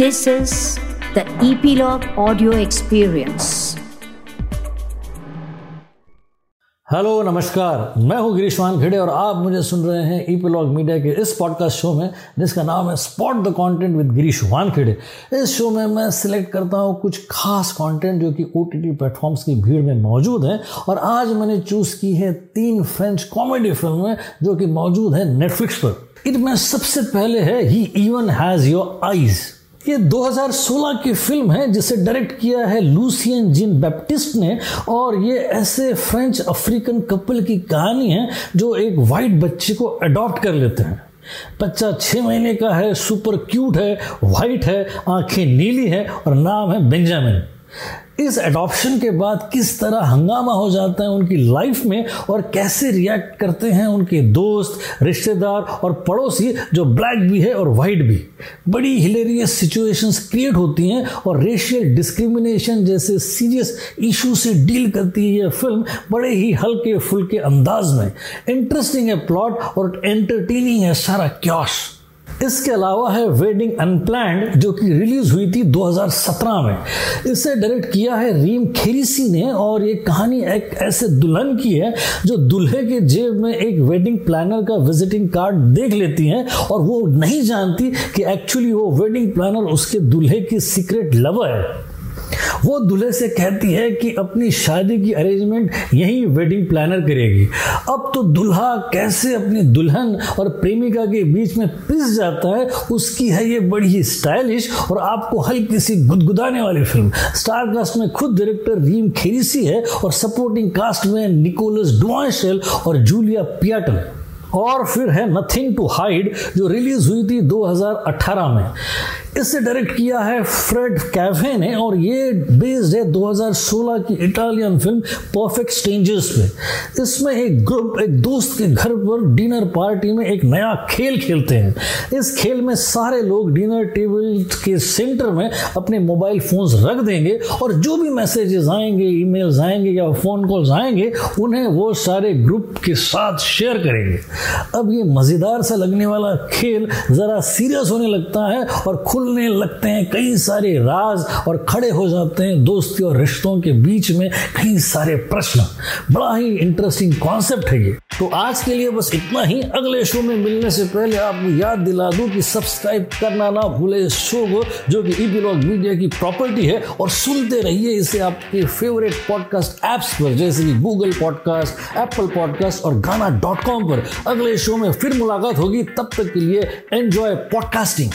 This is the Epilogue Audio Experience. Hello नमस्कार। मैं हूँ गिरीशवान खेड़े और आप मुझे सुन रहे हैं ईपीलॉग मीडिया के इस पॉडकास्ट शो में, जिसका नाम है spot the content with Girishwan Khede इस शो में मैं सिलेक्ट करता हूँ कुछ खास कंटेंट जो कि ओ प्लेटफॉर्म्स की भीड़ में मौजूद हैं। और आज मैंने चूज़ की है तीन फ्रेंच कॉमेडी फ़िल्में जो कि मौजूद हैं नेटफ्लिक्स पर। इनमें सबसे पहले है ही इवन हैज़ योर आइज़ ये 2016 की फ़िल्म है, जिसे डायरेक्ट किया है लूसियन जिन बैप्टिस्ट ने, और ये ऐसे फ्रेंच अफ्रीकन कपल की कहानी है जो एक वाइट बच्चे को अडॉप्ट कर लेते हैं। बच्चा छः महीने का है सुपर क्यूट है वाइट है, आँखें नीली है, और नाम है बेंजामिन इस एडॉप्शन के बाद किस तरह हंगामा हो जाता है उनकी लाइफ में और कैसे रिएक्ट करते हैं उनके दोस्त, रिश्तेदार और पड़ोसी जो ब्लैक भी है और वाइट भी। बड़ी हिलेरियस सिचुएशंस क्रिएट होती हैं और रेशियल डिस्क्रिमिनेशन जैसे सीरियस इशू से डील करती है यह फ़िल्म बड़े ही हल्के फुल्के अंदाज में। इंटरेस्टिंग है प्लॉट और एंटरटेनिंग है सारा क्योश इसके अलावा है वेडिंग अनप्लान जो कि रिलीज़ हुई थी 2017 में। इसे डायरेक्ट किया है रीम खेरीसी ने और ये कहानी एक ऐसे दुल्हन की है जो दूल्हे के जेब में एक वेडिंग प्लानर का विजिटिंग कार्ड देख लेती है और वो नहीं जानती कि एक्चुअली वो वेडिंग प्लानर उसके दूल्हे की सीक्रेट लवर है। वो दूल्हे से कहती है कि अपनी शादी की अरेंजमेंट यही वेडिंग प्लानर करेगी। अब तो दूल्हा कैसे अपनी दुल्हन और प्रेमिका के बीच में पिस जाता है, उसकी है ये बड़ी ही स्टाइलिश और आपको हल्की सी गुदगुदाने वाली फ़िल्म स्टार कास्ट में खुद डायरेक्टर रीम खेरीसी है और सपोर्टिंग कास्ट में निकोलस डुआशेल और जूलिया पियाटल और फिर है नथिंग टू हाइड जो रिलीज़ हुई थी 2018 में। इसे डायरेक्ट किया है फ्रेड कैफ़े ने, और ये बेस्ड है 2016 की इटालियन फ़िल्म परफेक्ट स्ट्रेंजर्स पे। इसमें एक ग्रुप एक दोस्त के घर पर डिनर पार्टी में एक नया खेल खेलते हैं। इस खेल में सारे लोग डिनर टेबल के सेंटर में अपने मोबाइल फोन्स रख देंगे, और जो भी मैसेजेस आएँगे ईमेल्स आएँगे या फ़ोन कॉल्स आएँगे, उन्हें वो सारे ग्रुप के साथ शेयर करेंगे। अब ये मज़ेदार सा लगने वाला खेल ज़रा सीरियस होने लगता है, और खुद खुलने लगते हैं, कई सारे राज और खड़े हो जाते हैं दोस्ती और रिश्तों के बीच में कई सारे प्रश्न। बड़ा ही इंटरेस्टिंग कॉन्सेप्ट है ये। तो आज के लिए बस इतना ही। अगले शो में मिलने से पहले आपको याद दिला दूँ कि सब्सक्राइब करना ना भूले इस शो को, जो कि ई मीडिया की प्रॉपर्टी है, और सुनते रहिए इसे आपके फेवरेट पॉडकास्ट एप्स पर, जैसे कि गूगल पॉडकास्ट एप्पल पॉडकास्ट और गाना डॉट कॉम पर। अगले शो में फिर मुलाकात होगी। तब तक के लिए एंजॉय पॉडकास्टिंग